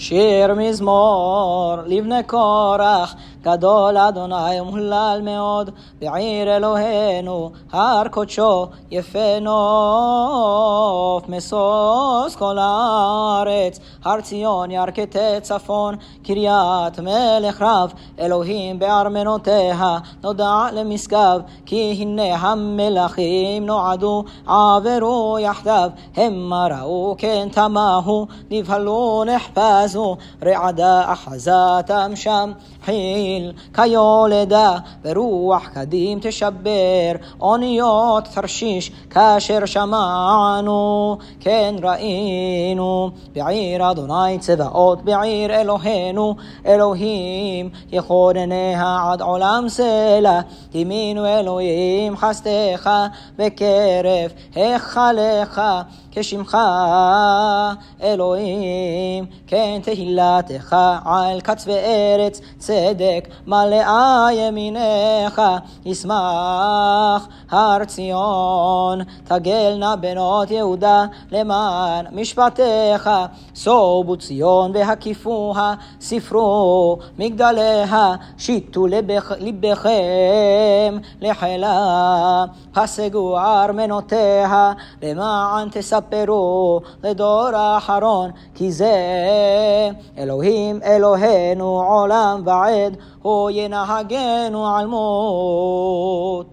שיר מזמור לבני קורח, גדול אדוני ומהולל מאוד, בעיר אלוהינו, הר קודשו, יפה נוף, משוש כל הארץ, הר ציון ירכתי צפון, קריית מלך רב, אלוהים בארמנותיה, נודע למשגב, כי הנה המלכים נועדו, עברו יחדיו, המה ראו כן תמהו, נבהלו נחפזו, רעדה אחזתם שם, חיל כיולדה, ורוח קדים תשבר, אוניות תרשיש, כאשר שמענו, כן ראינו, בעיר אדוני צבאות, בעיר אלוהינו, אלוהים, יכונניה עד עולם סלע, תימינו אלוהים חסדך בקרב היכלך, כשמך אלוהים, כן תהילתך על קצווי ארץ, צדק מלאה ימינך, ישמח הר ציון, תגלנה בנות יהודה למען משפטיך, סובו ציון והקיפוה, ספרו מגדליה, שיתו לבכם לחילה, השגו ארמנותיה, למען תספרו לדור האחרון, כי זה אלוהים אלוהינו עולם ועד, הוא ינהגנו על מות.